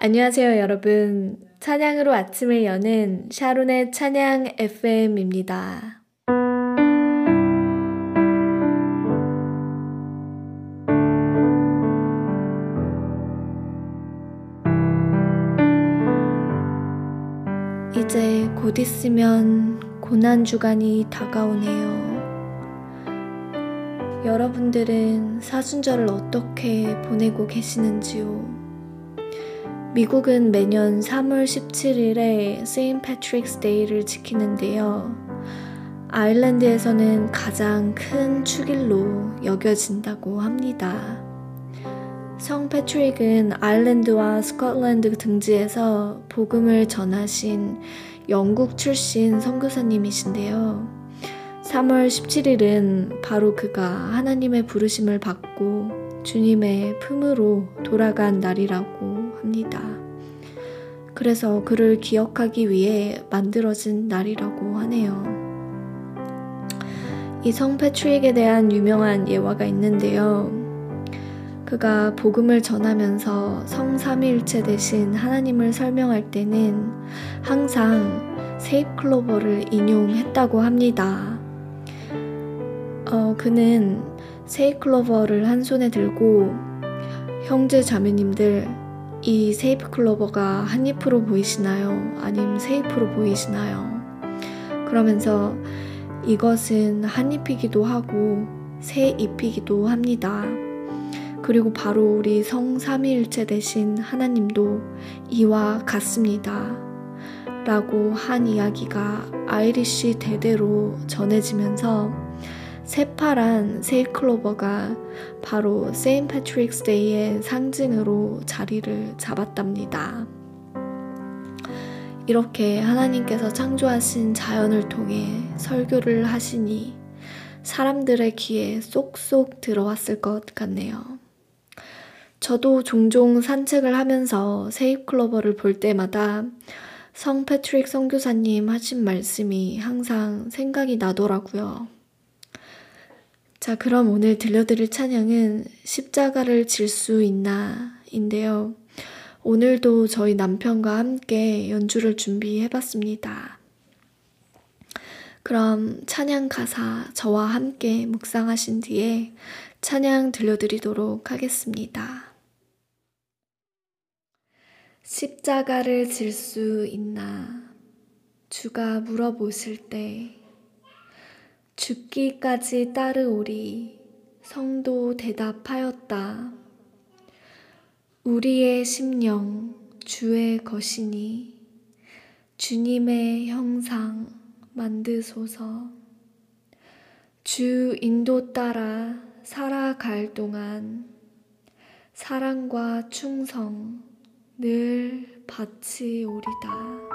안녕하세요, 여러분. 찬양으로 아침을 여는 샤론의 찬양 FM입니다. 이제 곧 있으면 고난주간이 다가오네요. 여러분들은 사순절을 어떻게 보내고 계시는지요? 미국은 매년 3월 17일에 Saint Patrick's Day를 지키는데요. 아일랜드에서는 가장 큰 축일로 여겨진다고 합니다. 성 패트릭은 아일랜드와 스코틀랜드 등지에서 복음을 전하신 영국 출신 선교사님이신데요. 3월 17일은 바로 그가 하나님의 부르심을 받고 주님의 품으로 돌아간 날이라고 합니다. 그래서 그를 기억하기 위해 만들어진 날이라고 하네요. 이 성 패트릭에 대한 유명한 예화가 있는데요. 그가 복음을 전하면서 성삼위일체 대신 하나님을 설명할 때는 항상 세입클로버를 인용했다고 합니다. 어, 그는 세이클로버를 한 손에 들고 형제 자매님들 이 세이프 클로버가 한 잎으로 보이시나요? 아니면 세 잎으로 보이시나요? 그러면서 이것은 한 잎이기도 하고 세 잎이기도 합니다. 그리고 바로 우리 성삼위일체 대신 하나님도 이와 같습니다. 라고 한 이야기가 아이리쉬 대대로 전해지면서 새파란 세잎클로버가 바로 Saint Patrick's Day의 상징으로 자리를 잡았답니다. 이렇게 하나님께서 창조하신 자연을 통해 설교를 하시니 사람들의 귀에 쏙쏙 들어왔을 것 같네요. 저도 종종 산책을 하면서 세잎클로버를 볼 때마다 성 패트릭 선교사님 하신 말씀이 항상 생각이 나더라고요. 자, 그럼 오늘 들려드릴 찬양은 십자가를 질 수 있나 인데요. 오늘도 저희 남편과 함께 연주를 준비해 봤습니다. 그럼 찬양 가사 저와 함께 묵상하신 뒤에 찬양 들려드리도록 하겠습니다. 십자가를 질 수 있나? 주가 물어보실 때 죽기까지 따르오리 성도 대답하였다. 우리의 심령 주의 것이니 주님의 형상 만드소서 주 인도 따라 살아갈 동안 사랑과 충성 늘 바치오리다.